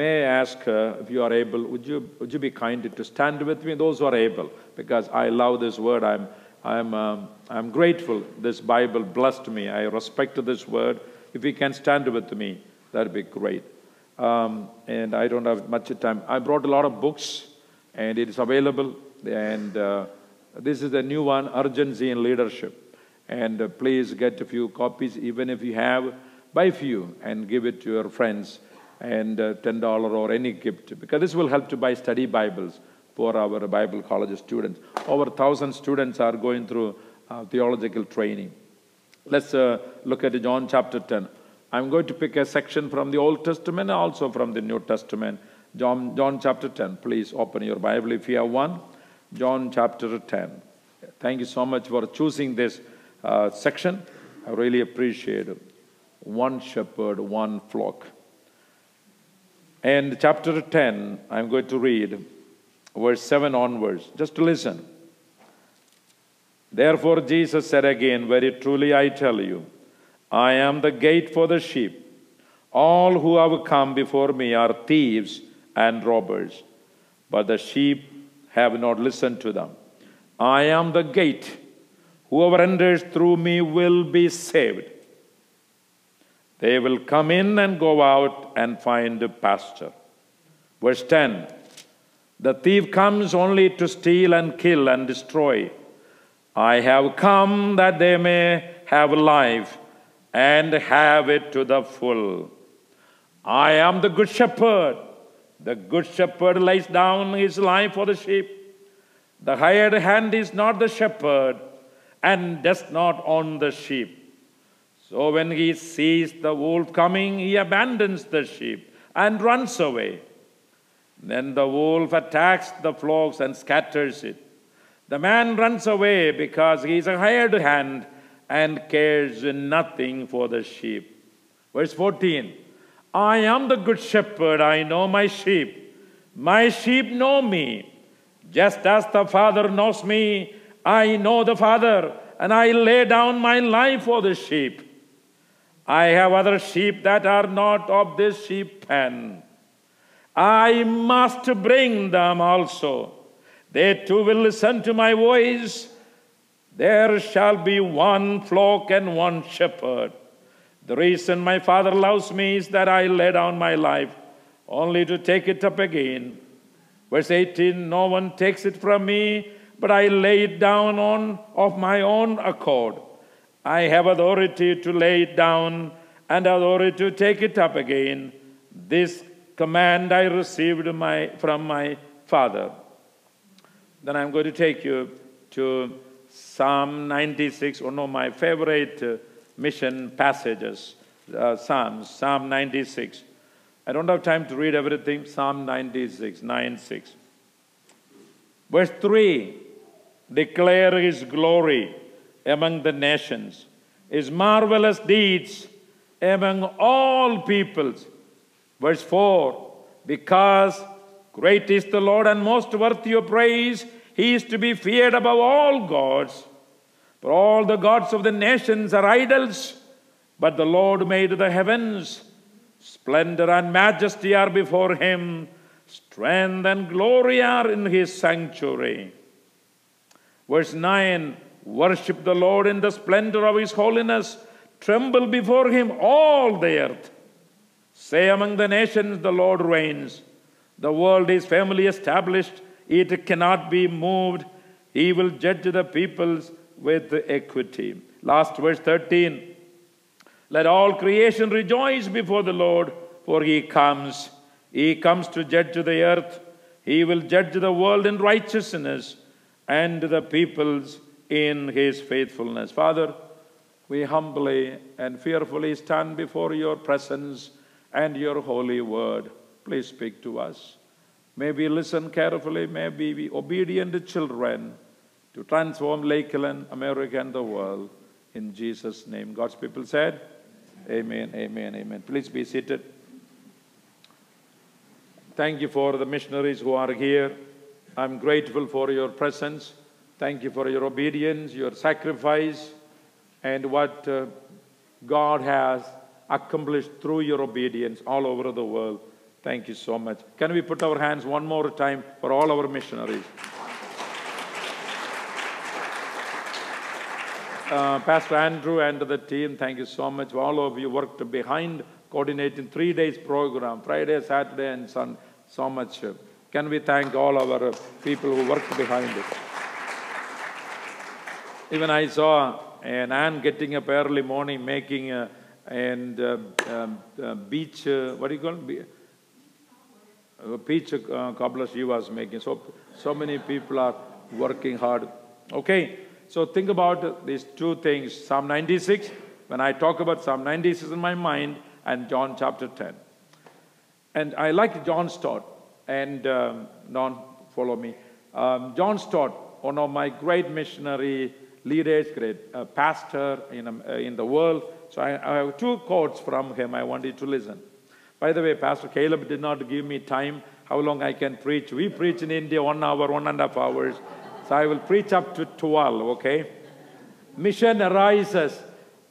may I ask uh, if you are able, would you, would you be kind to stand with me, those who are able, because I love this word. I'm, I'm, um, I'm grateful this Bible blessed me. I respect this word. If you can stand with me, that'd be great. Um, and I don't have much time. I brought a lot of books, and it is available. And uh, this is the new one, Urgency in Leadership. And uh, please get a few copies, even if you have, buy few and give it to your friends and uh, $10 or any gift, because this will help to buy study Bibles for our Bible college students. Over 1,000 students are going through uh, theological training. Let's uh, look at John chapter 10. I'm going to pick a section from the Old Testament and also from the New Testament. John, John chapter 10. Please open your Bible if you have one. John chapter 10. Thank you so much for choosing this uh, section. I really appreciate it. One shepherd, one flock. And chapter 10, I'm going to read verse 7 onwards. Just to listen. Therefore, Jesus said again, Very truly I tell you, I am the gate for the sheep. All who have come before me are thieves and robbers, but the sheep have not listened to them. I am the gate. Whoever enters through me will be saved. They will come in and go out and find a pasture. Verse 10 The thief comes only to steal and kill and destroy. I have come that they may have life and have it to the full. I am the good shepherd. The good shepherd lays down his life for the sheep. The hired hand is not the shepherd and does not own the sheep. So when he sees the wolf coming, he abandons the sheep and runs away. Then the wolf attacks the flocks and scatters it. The man runs away because he is a hired hand and cares nothing for the sheep. Verse 14 I am the good shepherd, I know my sheep. My sheep know me. Just as the Father knows me, I know the Father, and I lay down my life for the sheep. I have other sheep that are not of this sheep pen. I must bring them also. They too will listen to my voice. There shall be one flock and one shepherd. The reason my Father loves me is that I lay down my life only to take it up again. Verse 18 No one takes it from me, but I lay it down on of my own accord. I have authority to lay it down and authority to take it up again. This command I received my, from my Father. Then I'm going to take you to Psalm 96, one of my favorite uh, mission passages, uh, Psalms, Psalm 96. I don't have time to read everything. Psalm 96, 9 6. Verse 3 Declare his glory among the nations, his marvelous deeds among all peoples. Verse 4 Because great is the Lord and most worthy of praise, he is to be feared above all gods. For all the gods of the nations are idols, but the Lord made the heavens. Splendor and majesty are before him, strength and glory are in his sanctuary. Verse 9 Worship the Lord in the splendor of his holiness, tremble before him all the earth. Say among the nations, the Lord reigns. The world is firmly established, it cannot be moved. He will judge the peoples with equity. Last verse 13. Let all creation rejoice before the Lord, for he comes. He comes to judge the earth. He will judge the world in righteousness and the peoples in his faithfulness. Father, we humbly and fearfully stand before your presence and your holy word. Please speak to us. May we listen carefully. May we be obedient children to transform Lakeland, America, and the world. In Jesus' name. God's people said, Amen, amen, amen. Please be seated. Thank you for the missionaries who are here. I'm grateful for your presence. Thank you for your obedience, your sacrifice, and what uh, God has accomplished through your obedience all over the world. Thank you so much. Can we put our hands one more time for all our missionaries? Uh, Pastor Andrew and the team, thank you so much. All of you worked behind coordinating three days program, Friday, Saturday, and Sunday. So much. Can we thank all our people who worked behind it? Even I saw an Anne getting up early morning making a, and uh, um, uh, beach, uh, what do you call it? Be- uh, peach uh, cobbler she was making. So, so many people are working hard. Okay, so think about these two things Psalm 96, when I talk about Psalm 96 in my mind, and John chapter 10. And I like John Stott, and um, follow me. Um, John Stott, one of my great missionary leaders, great uh, pastor in, um, uh, in the world. So I, I have two quotes from him I want you to listen. By the way, Pastor Caleb did not give me time how long I can preach. We preach in India one hour, one and a half hours. So I will preach up to 12, okay? Mission arises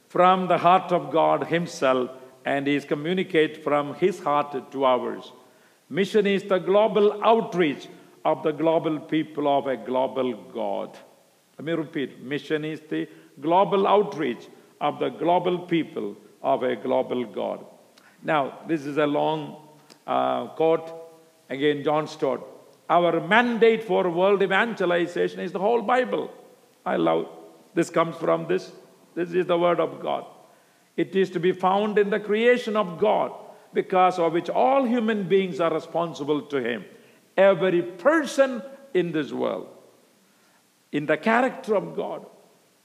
from the heart of God Himself and is communicated from His heart to ours. Mission is the global outreach of the global people of a global God. Let me repeat mission is the global outreach of the global people of a global God. Now, this is a long uh, quote. Again, John Stott. Our mandate for world evangelization is the whole Bible. I love this comes from this. This is the word of God. It is to be found in the creation of God, because of which all human beings are responsible to Him. Every person in this world. In the character of God.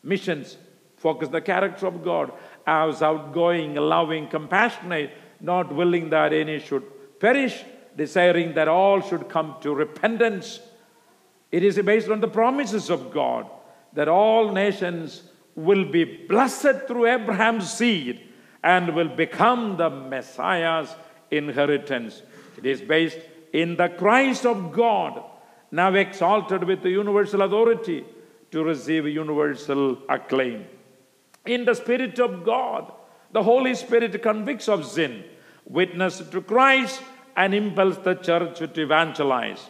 Missions focus the character of God as outgoing, loving, compassionate, not willing that any should perish, desiring that all should come to repentance. It is based on the promises of God that all nations will be blessed through Abraham's seed and will become the Messiah's inheritance. It is based in the Christ of God, now exalted with the universal authority to receive universal acclaim. In the Spirit of God, the Holy Spirit convicts of sin, witnesses to Christ, and impels the church to evangelize.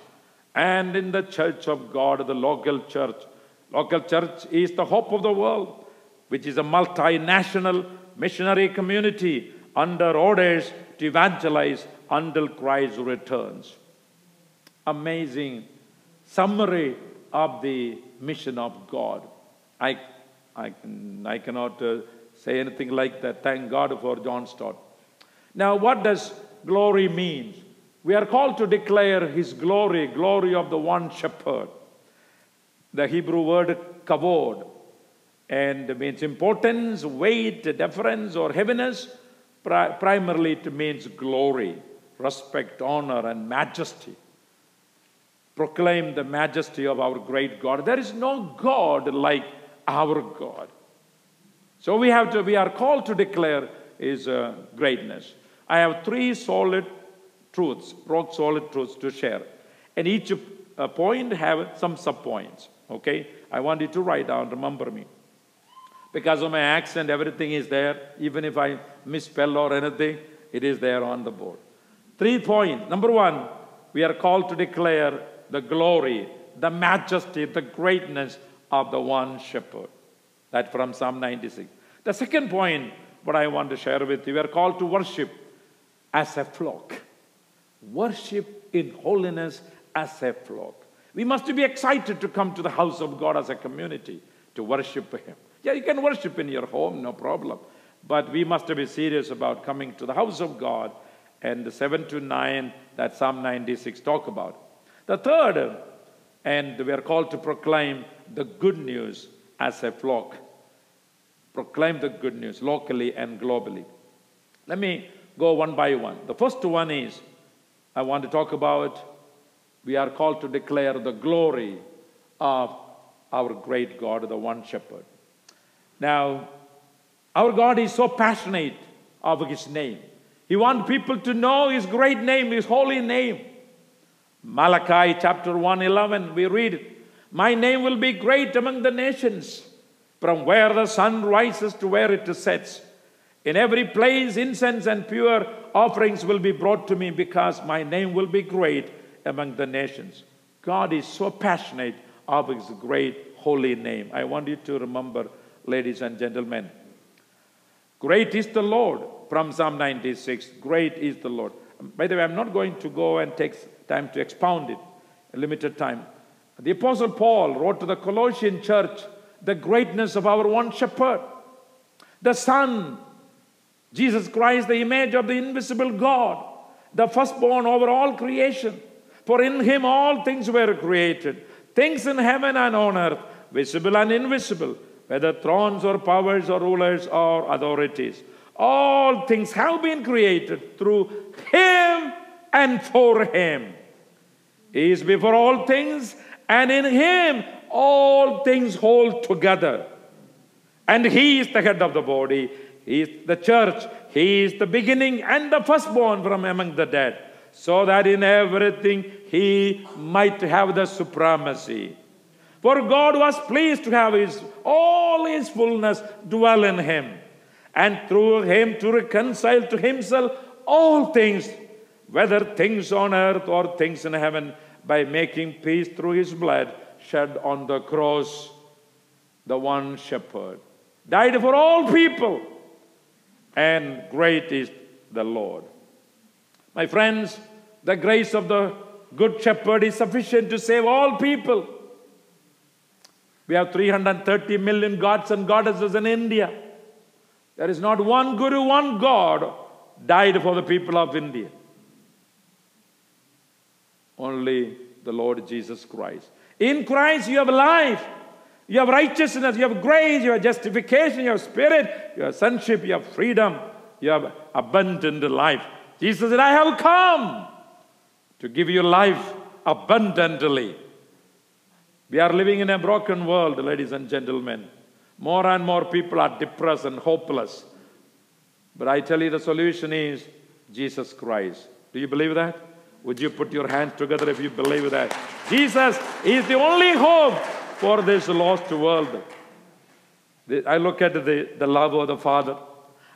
And in the church of God, the local church, local church is the hope of the world, which is a multinational missionary community under orders to evangelize until Christ returns. Amazing summary of the mission of God. I, I, I cannot uh, say anything like that. Thank God for John Stott. Now, what does glory mean? We are called to declare his glory, glory of the one shepherd. The Hebrew word kavod, and means importance, weight, deference, or heaviness. Pri- primarily, it means glory, respect, honor, and majesty. Proclaim the majesty of our great God. There is no God like our God. So we have to, we are called to declare His uh, greatness. I have three solid truths, rock solid truths to share, and each uh, point have some subpoints. Okay, I want you to write down. Remember me, because of my accent, everything is there. Even if I misspell or anything, it is there on the board. Three points. Number one, we are called to declare the glory, the majesty, the greatness of the one shepherd. That from Psalm 96. The second point, what I want to share with you, we are called to worship as a flock. Worship in holiness as a flock. We must be excited to come to the house of God as a community to worship Him. Yeah, you can worship in your home, no problem. But we must be serious about coming to the house of God and the 7 to 9 that Psalm 96 talk about. The third, and we are called to proclaim the good news as a flock. Proclaim the good news locally and globally. Let me go one by one. The first one is I want to talk about we are called to declare the glory of our great God, the one shepherd. Now, our God is so passionate of his name. He wants people to know his great name, his holy name. Malachi chapter 111, we read, My name will be great among the nations, from where the sun rises to where it sets. In every place, incense and pure offerings will be brought to me because my name will be great among the nations. God is so passionate of his great holy name. I want you to remember, ladies and gentlemen, great is the Lord from Psalm 96. Great is the Lord. By the way, I'm not going to go and take time to expound it, a limited time. The Apostle Paul wrote to the Colossian church the greatness of our one shepherd, the Son, Jesus Christ, the image of the invisible God, the firstborn over all creation. For in him all things were created, things in heaven and on earth, visible and invisible, whether thrones or powers or rulers or authorities. All things have been created through him and for him. He is before all things, and in him all things hold together. And he is the head of the body, he is the church, he is the beginning and the firstborn from among the dead, so that in everything he might have the supremacy. For God was pleased to have his, all his fullness dwell in him, and through him to reconcile to himself all things, whether things on earth or things in heaven, by making peace through his blood shed on the cross. The one shepherd died for all people, and great is the Lord. My friends, the grace of the good shepherd is sufficient to save all people. We have 330 million gods and goddesses in India. There is not one guru, one God died for the people of India. Only the Lord Jesus Christ. In Christ, you have life, you have righteousness, you have grace, you have justification, you have spirit, you have sonship, you have freedom, you have abundant life. Jesus said, I have come to give you life abundantly. We are living in a broken world, ladies and gentlemen. More and more people are depressed and hopeless. But I tell you, the solution is Jesus Christ. Do you believe that? Would you put your hands together if you believe that? Jesus is the only hope for this lost world. I look at the, the love of the Father.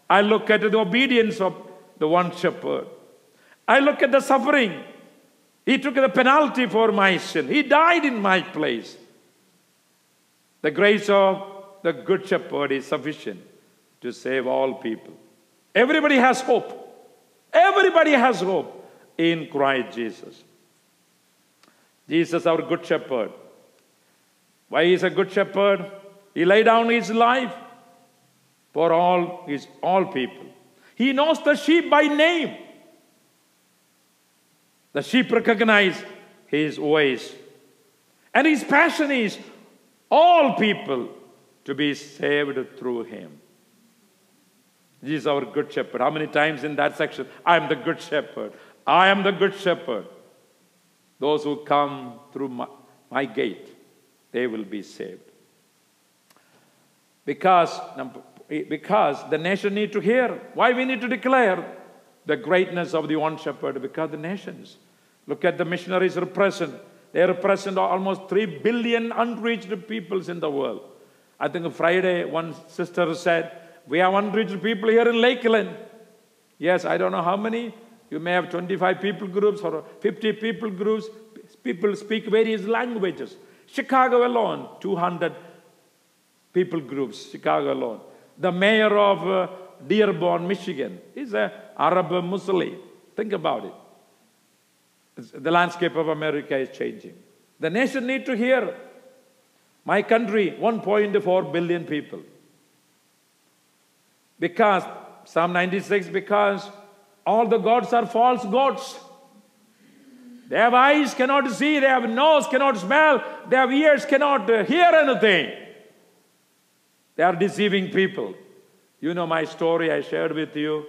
I look at the obedience of the one shepherd. I look at the suffering. He took the penalty for my sin. He died in my place. The grace of the good shepherd is sufficient to save all people. Everybody has hope. Everybody has hope in Christ Jesus. Jesus, our good shepherd. Why is a good shepherd? He laid down his life for all his all people. He knows the sheep by name. The sheep recognize his ways. And his passion is all people to be saved through him. He is our good shepherd. How many times in that section? I am the good shepherd. I am the good shepherd. Those who come through my, my gate, they will be saved. Because, because the nation need to hear. Why we need to declare the greatness of the one shepherd? Because the nations. Look at the missionaries represent. They represent almost 3 billion unreached peoples in the world. I think Friday, one sister said, We have unreached people here in Lakeland. Yes, I don't know how many. You may have 25 people groups or 50 people groups. People speak various languages. Chicago alone, 200 people groups, Chicago alone. The mayor of uh, Dearborn, Michigan, is an Arab Muslim. Think about it. It's, the landscape of America is changing. The nation need to hear. My country, 1.4 billion people. Because, Psalm 96, because all the gods are false gods. They have eyes, cannot see. They have nose, cannot smell. They have ears, cannot uh, hear anything. They are deceiving people. You know my story, I shared with you.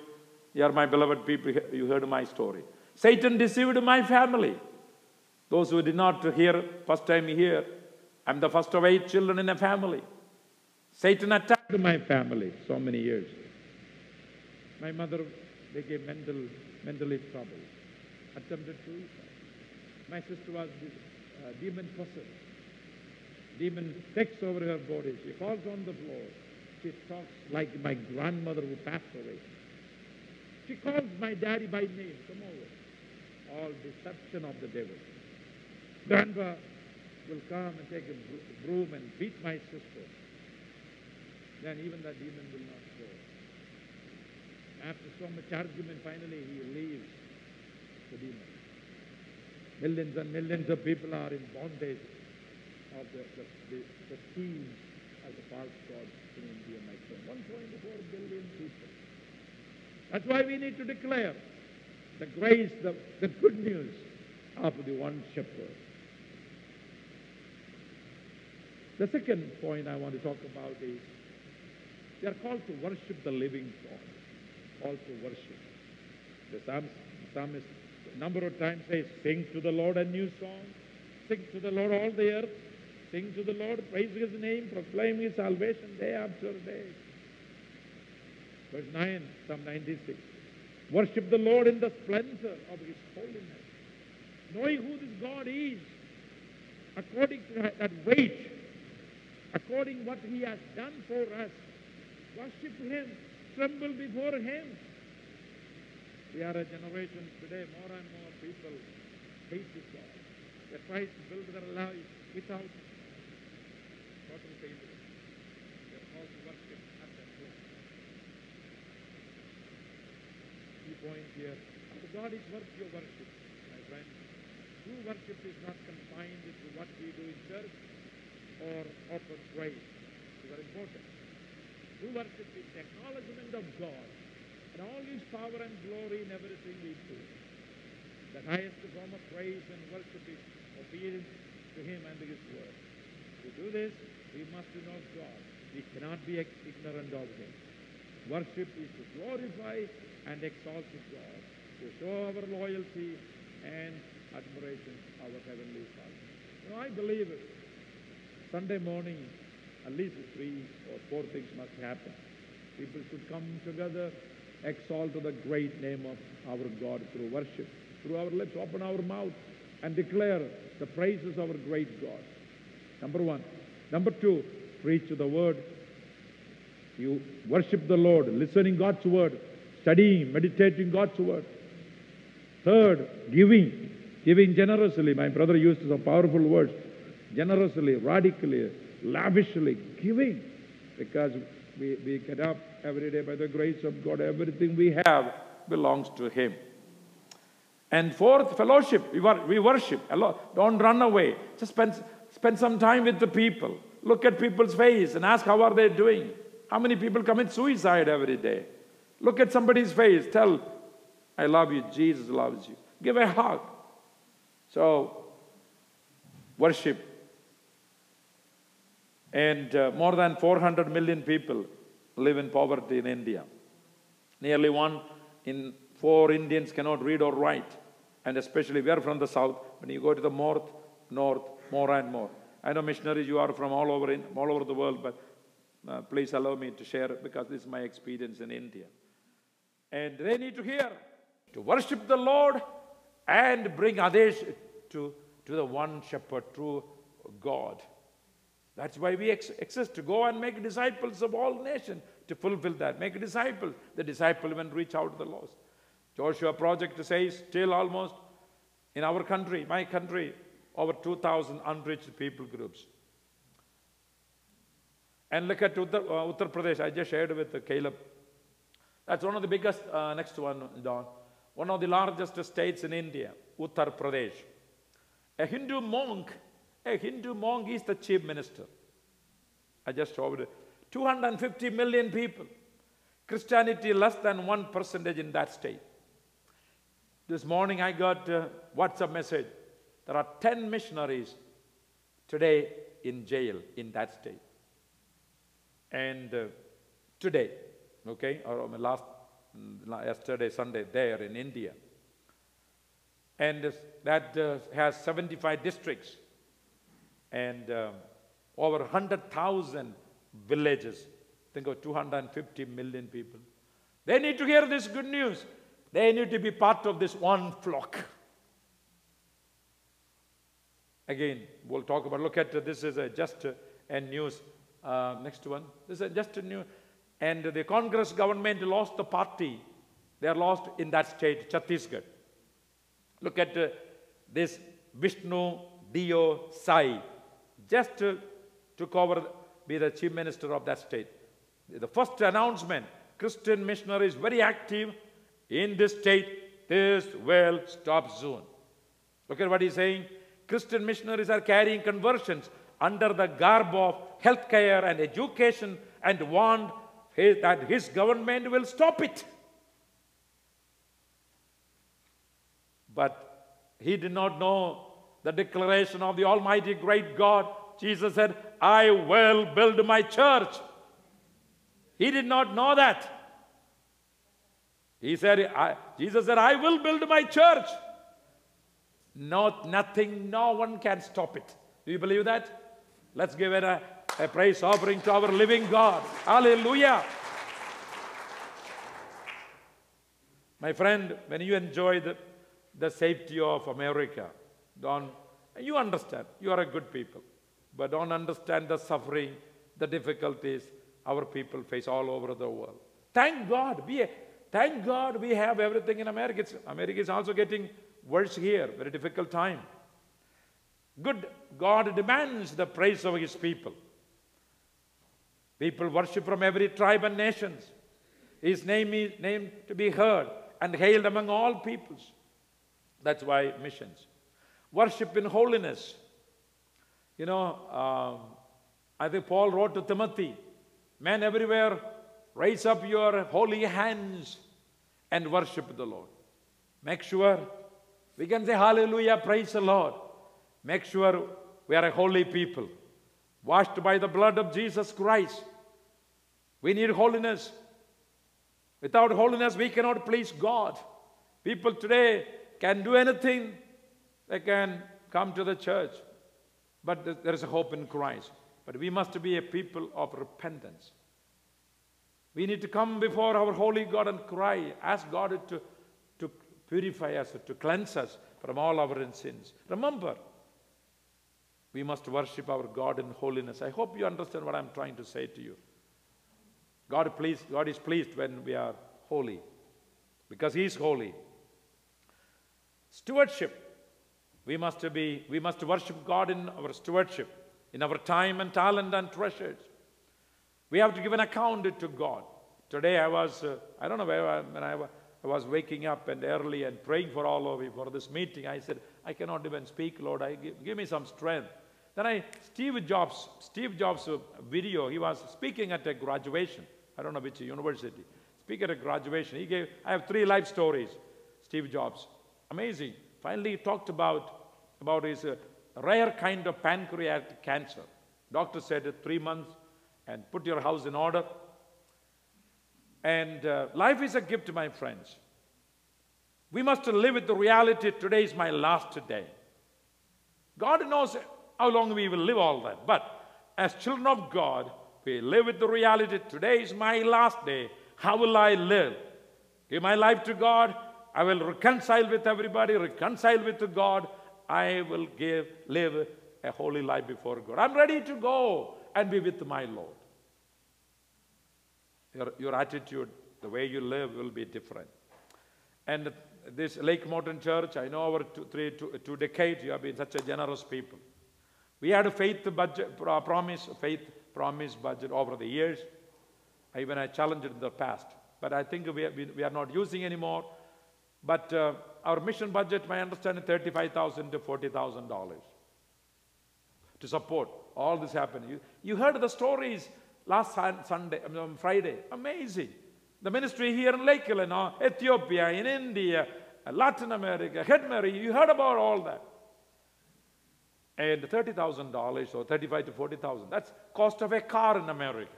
You are my beloved people, you heard my story. Satan deceived my family. Those who did not hear, first time here, I'm the first of eight children in a family. Satan attacked my family so many years. My mother became mental, mentally troubled, attempted suicide. My sister was uh, demon possessed. Demon takes over her body. She falls on the floor. She talks like my grandmother who passed away. She calls my daddy by name. Come over. All deception of the devil. Grandpa will come and take a broom and beat my sister. Then even that demon will not go. After so much argument, finally he leaves the demon. Millions and millions of people are in bondage of the, the, the, the schemes of the false gods in India, my friend. 1.4 billion people. That's why we need to declare the grace, the, the good news of the one shepherd. The second point I want to talk about is they are called to worship the living God. To worship. The Psalms, psalmist number of times says, Sing to the Lord a new song. Sing to the Lord all the earth. Sing to the Lord, praise his name, proclaim his salvation day after day. Verse 9, Psalm 96. Worship the Lord in the splendor of his holiness. Knowing who this God is, according to that weight, according what he has done for us. Worship him, tremble before him. We are a generation today, more and more people this God. They try to build their lives without total failure. They to worship at their home. Key point here. God is worth your worship, my friend. True worship is not confined to what we do in church or open praise. It's very important. True worship is acknowledgement of God and all His power and glory in everything we do. The highest form of praise and worship is obedience to Him and to His word. To do this, we must know God. We cannot be ignorant of Him. Worship is to glorify and exalt God, to show our loyalty and admiration of our Heavenly Father. You know, I believe. Sunday morning, at least three or four things must happen. People should come together, exalt to the great name of our God through worship, through our lips, open our mouth, and declare the praises of our great God. Number one. Number two, preach the word. You worship the Lord, listening God's word, studying, meditating God's word. Third, giving. Giving generously. My brother used some powerful words. Generously, radically, lavishly, giving. Because we, we get up every day by the grace of God. Everything we have belongs to Him. And fourth, fellowship. We, wor- we worship. Don't run away. Just spend, spend some time with the people. Look at people's face and ask how are they doing. How many people commit suicide every day? Look at somebody's face. Tell, I love you. Jesus loves you. Give a hug. So, worship. And uh, more than 400 million people live in poverty in India. Nearly one in four Indians cannot read or write. And especially we are from the south. When you go to the north, north, more and more. I know missionaries, you are from all over, in, all over the world, but uh, please allow me to share because this is my experience in India. And they need to hear, to worship the Lord and bring others to, to the one shepherd, true God. That's why we ex- exist, to go and make disciples of all nations, to fulfill that. Make disciples. The disciple even reach out to the lost. Joshua Project says still almost in our country, my country, over 2,000 unreached people groups. And look at Uttar, uh, Uttar Pradesh. I just shared with uh, Caleb. That's one of the biggest, uh, next one, Don. One of the largest states in India, Uttar Pradesh. A Hindu monk, a Hindu monk is the chief minister. I just showed it. 250 million people. Christianity less than 1 percentage in that state. This morning I got a WhatsApp message. There are 10 missionaries today in jail in that state. And uh, today, okay, or last, yesterday, Sunday, there in India. And that uh, has 75 districts and uh, over 100,000 villages. Think of 250 million people. They need to hear this good news. They need to be part of this one flock. Again, we'll talk about, look at this is a just a news uh, next one. This is just a new, and the Congress government lost the party. They are lost in that state, Chhattisgarh. Look at uh, this Vishnu Deo Sai, just took over, be the chief minister of that state. The first announcement Christian missionaries very active in this state. This will stop soon. Look at what he's saying. Christian missionaries are carrying conversions under the garb of healthcare and education and warned that his government will stop it. But he did not know the declaration of the Almighty great God. Jesus said, I will build my church. He did not know that. He said, I, Jesus said, I will build my church. No, nothing, no one can stop it. Do you believe that? Let's give it a, a praise offering to our living God. Hallelujah. My friend, when you enjoy the, the safety of America, don't, you understand, you are a good people, but don't understand the suffering, the difficulties our people face all over the world. Thank God, a, thank God we have everything in America. It's, America is also getting worse here, very difficult time. Good God demands the praise of his people. People worship from every tribe and nations. His name is named to be heard and hailed among all peoples. That's why missions. Worship in holiness. You know, um, I think Paul wrote to Timothy, men everywhere, raise up your holy hands and worship the Lord. Make sure we can say hallelujah, praise the Lord. Make sure we are a holy people, washed by the blood of Jesus Christ. We need holiness. Without holiness, we cannot please God. People today can do anything, they can come to the church, but there is a hope in Christ. But we must be a people of repentance. We need to come before our holy God and cry, ask God to, to purify us, to cleanse us from all our sins. Remember, we must worship our God in holiness. I hope you understand what I'm trying to say to you. God, pleased, God is pleased when we are holy because He is holy. Stewardship. We must, be, we must worship God in our stewardship, in our time and talent and treasures. We have to give an account to God. Today I was, uh, I don't know where I, when I, I was waking up and early and praying for all of you for this meeting. I said, I cannot even speak, Lord. I give, give me some strength. Then I, Steve Jobs, Steve Jobs' video, he was speaking at a graduation. I don't know which university. Speak at a graduation. He gave, I have three life stories, Steve Jobs. Amazing. Finally, he talked about, about his uh, rare kind of pancreatic cancer. Doctor said uh, three months and put your house in order. And uh, life is a gift, my friends. We must live with the reality today is my last day. God knows how long we will live all that. But as children of God, we live with the reality today is my last day. How will I live? Give my life to God. I will reconcile with everybody, reconcile with God. I will give, live a holy life before God. I'm ready to go and be with my Lord. Your, your attitude, the way you live will be different. And this Lake Morton Church, I know over two, three, two, two decades, you have been such a generous people. We had a faith budget, promise, faith promise budget over the years. Even I challenged it in the past, but I think we we, we are not using anymore. But uh, our mission budget, my understanding, 35,000 to forty thousand dollars to support all this happening. You, you heard the stories last Sunday, on Friday. Amazing. The ministry here in Lake Elena, Ethiopia, in India, Latin America, Hedmary, you heard about all that. And $30,000 or 35 to 40,000, that's cost of a car in America.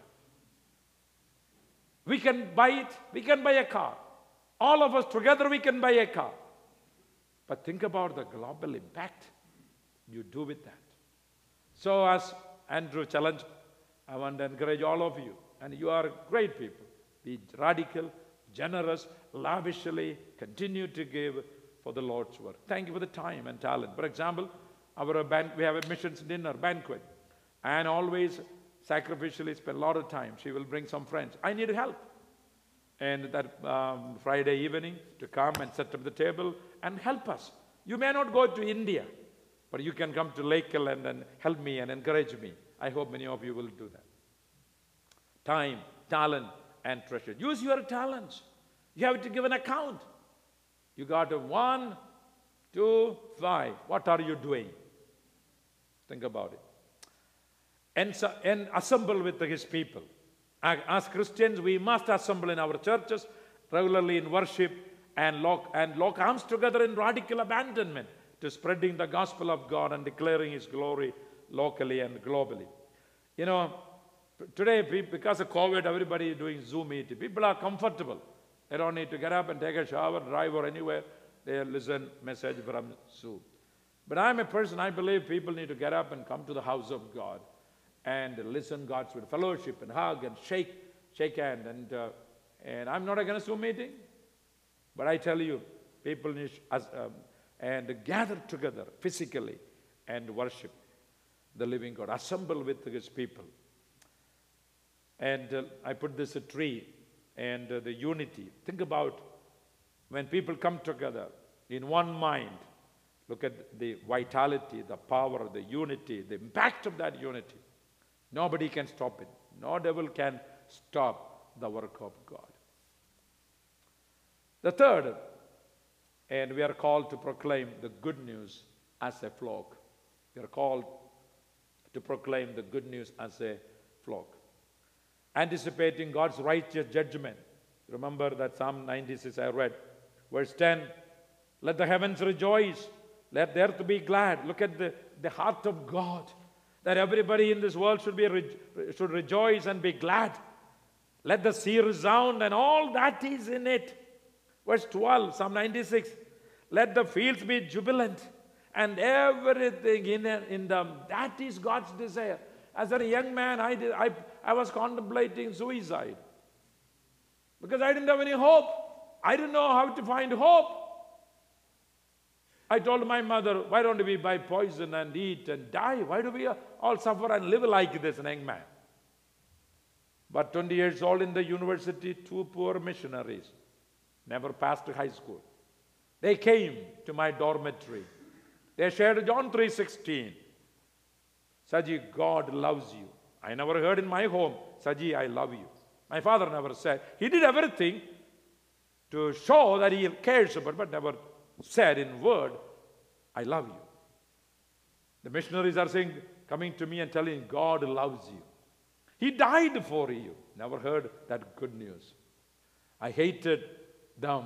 We can buy it, we can buy a car. All of us together, we can buy a car. But think about the global impact you do with that. So, as Andrew challenged, I want to encourage all of you, and you are great people. Be radical, generous, lavishly, continue to give for the Lord's work. Thank you for the time and talent. For example, our ban- we have a missions dinner banquet, and always sacrificially spend a lot of time. She will bring some friends. I need help. And that um, Friday evening to come and set up the table and help us. You may not go to India, but you can come to Lakeland and help me and encourage me. I hope many of you will do that. Time, talent, and treasure. Use your talents. You have to give an account. You got a one, two, five. What are you doing? Think about it. And, so, and assemble with his people. As Christians, we must assemble in our churches regularly in worship and lock, and lock arms together in radical abandonment to spreading the gospel of God and declaring his glory locally and globally. You know, today, because of COVID, everybody is doing Zoom meeting. People are comfortable. They don't need to get up and take a shower, drive, or anywhere. They listen message from Zoom. But I'm a person, I believe people need to get up and come to the house of God and listen God's word, fellowship and hug and shake, shake hand. And, uh, and I'm not against Zoom meeting, but I tell you, people need um, and gather together physically and worship the living God. Assemble with His people. And uh, I put this a tree and uh, the unity. Think about when people come together in one mind. Look at the vitality, the power, the unity, the impact of that unity. Nobody can stop it. No devil can stop the work of God. The third, and we are called to proclaim the good news as a flock. We are called to proclaim the good news as a flock. Anticipating God's righteous judgment. Remember that Psalm 96 I read. Verse 10 Let the heavens rejoice, let the earth be glad. Look at the, the heart of God that everybody in this world should, be should rejoice and be glad. Let the sea resound and all that is in it. Verse 12, Psalm 96. Let the fields be jubilant and everything in, in them. That is God's desire. As a young man, I, did, I, I was contemplating suicide because I didn't have any hope. I didn't know how to find hope. I told my mother, why don't we buy poison and eat and die? Why do we all suffer and live like this, an young man? But 20 years old in the university, two poor missionaries, never passed high school. They came to my dormitory. They shared John 3.16. Saji, God loves you. I never heard in my home, Saji, I love you. My father never said. He did everything to show that he cares about, but never said in word, I love you. The missionaries are saying, coming to me and telling, God loves you. He died for you. Never heard that good news. I hated them.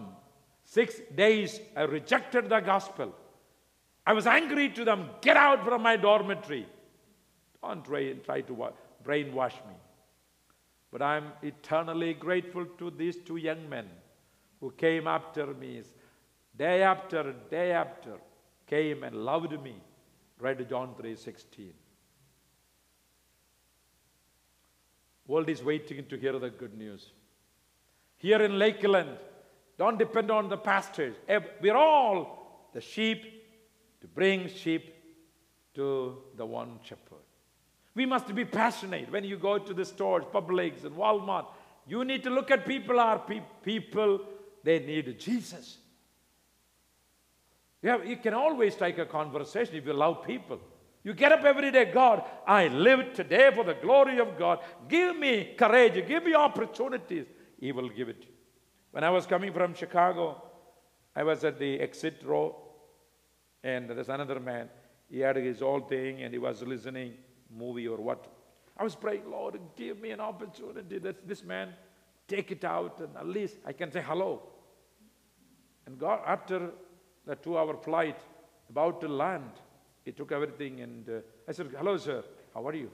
Six days I rejected the gospel. I was angry to them. Get out from my dormitory. Don't try, try to brainwash me. But I'm eternally grateful to these two young men who came after me day after day after came and loved me. Read John 3:16. World is waiting to hear the good news. Here in Lakeland, don't depend on the pastors. We're all the sheep to bring sheep to the one shepherd. We must be passionate. When you go to the stores, Publix and Walmart, you need to look at people are pe- people, they need Jesus. You, you can always take a conversation if you love people. You get up every day, God, I live today for the glory of God. Give me courage, give me opportunities. He will give it. When I was coming from Chicago, I was at the exit row, and there's another man. He had his old thing, and he was listening movie or what. I was praying, Lord, give me an opportunity. That this man take it out, and at least I can say hello. And God, after the two hour flight, about to land. He took everything and uh, I said, Hello, sir, how are you?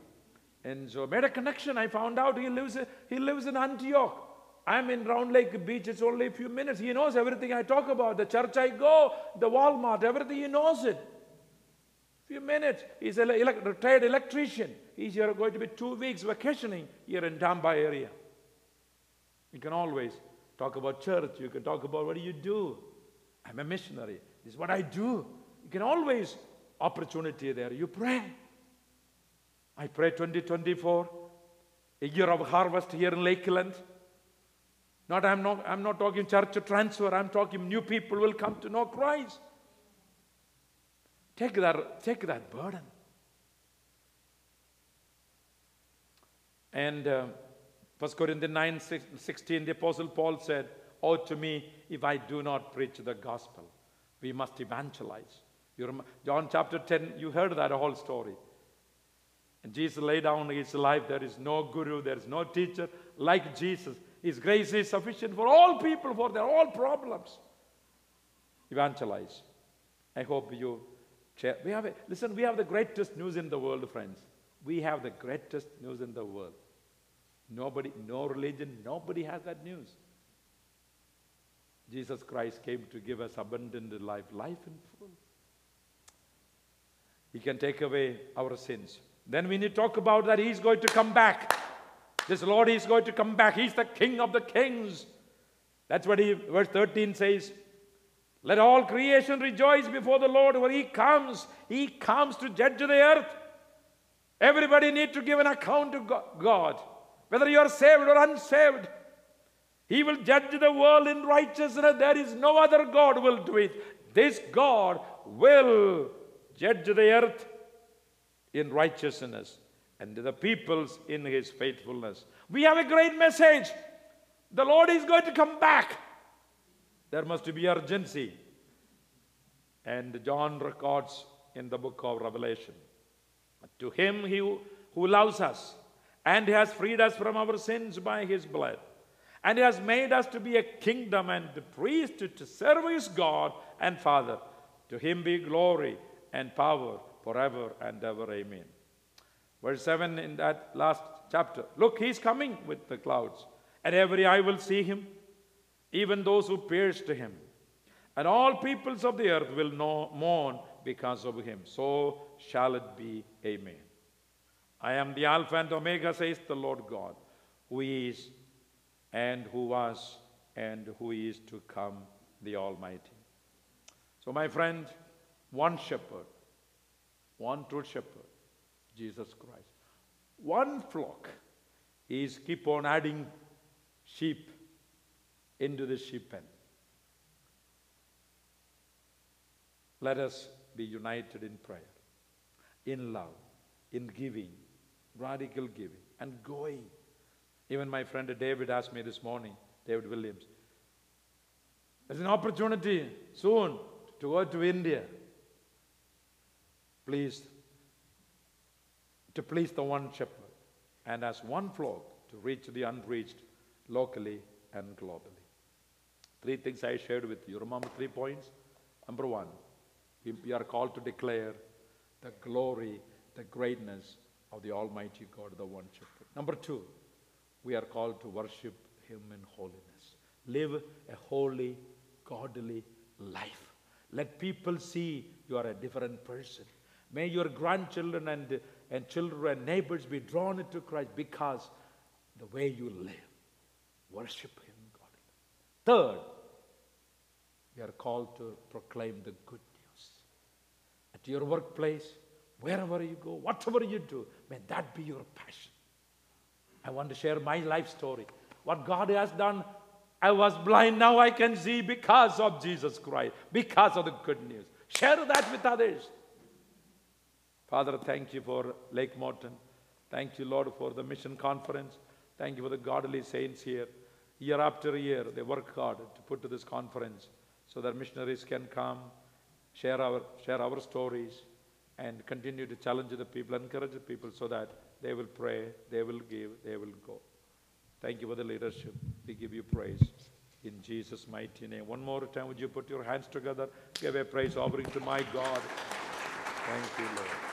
And so made a connection. I found out he lives, he lives in Antioch. I'm in Round Lake Beach. It's only a few minutes. He knows everything I talk about. The church I go, the Walmart, everything. He knows it. Few minutes. He's a retired electrician. He's here going to be two weeks vacationing here in Tampa area. You can always talk about church. You can talk about what do you do. I'm a missionary. This is what I do. You can always opportunity there. You pray. I pray 2024. a year of harvest here in Lakeland. Not I'm not I'm not talking church transfer, I'm talking new people will come to know Christ. Take that, take that burden. And uh, 1 Corinthians 9 16, the Apostle Paul said, Oh, to me, if I do not preach the gospel, we must evangelize. Remember, John chapter 10, you heard that whole story. And Jesus laid down his life. There is no guru, there is no teacher like Jesus. His grace is sufficient for all people, for their all problems. Evangelize. I hope you share. We have a, listen, we have the greatest news in the world, friends. We have the greatest news in the world. Nobody, no religion, nobody has that news. Jesus Christ came to give us abundant life, life in full. He can take away our sins. Then we need to talk about that He's going to come back. This Lord is going to come back. He's the King of the kings. That's what he, verse 13 says. Let all creation rejoice before the Lord when He comes. He comes to judge the earth. Everybody need to give an account to God, whether you are saved or unsaved. He will judge the world in righteousness. There is no other God will do it. This God will judge the earth in righteousness and the peoples in his faithfulness. We have a great message. The Lord is going to come back. There must be urgency. And John records in the book of Revelation To him who, who loves us and has freed us from our sins by his blood, and He has made us to be a kingdom and the priest to serve his God and Father. To him be glory and power forever and ever. Amen. Verse 7 in that last chapter Look, he's coming with the clouds, and every eye will see him, even those who pierced him. And all peoples of the earth will know, mourn because of him. So shall it be. Amen. I am the Alpha and Omega, says the Lord God, who is, and who was, and who is to come, the Almighty. So, my friend, one shepherd, one true shepherd, Jesus Christ. One flock is keep on adding sheep into the sheep pen. Let us be united in prayer, in love, in giving, radical giving, and going. Even my friend David asked me this morning, David Williams, there's an opportunity soon to go to India. Please, to please the one shepherd, and as one flock to reach the unreached locally and globally. Three things I shared with you. Remember three points? Number one, we are called to declare the glory, the greatness of the Almighty God, the one shepherd. Number two, we are called to worship Him in holiness. Live a holy, godly life. Let people see you are a different person. May your grandchildren and, and children and neighbors be drawn into Christ because the way you live. Worship Him, God. Third, we are called to proclaim the good news. At your workplace, wherever you go, whatever you do, may that be your passion. I want to share my life story. What God has done, I was blind, now I can see because of Jesus Christ, because of the good news. Share that with others. Father, thank you for Lake Morton. Thank you, Lord, for the mission conference. Thank you for the godly saints here. Year after year, they work hard to put to this conference so that missionaries can come, share our, share our stories, and continue to challenge the people, encourage the people so that they will pray, they will give, they will go. Thank you for the leadership. We give you praise in Jesus' mighty name. One more time, would you put your hands together? Give a praise offering to my God. Thank you, Lord.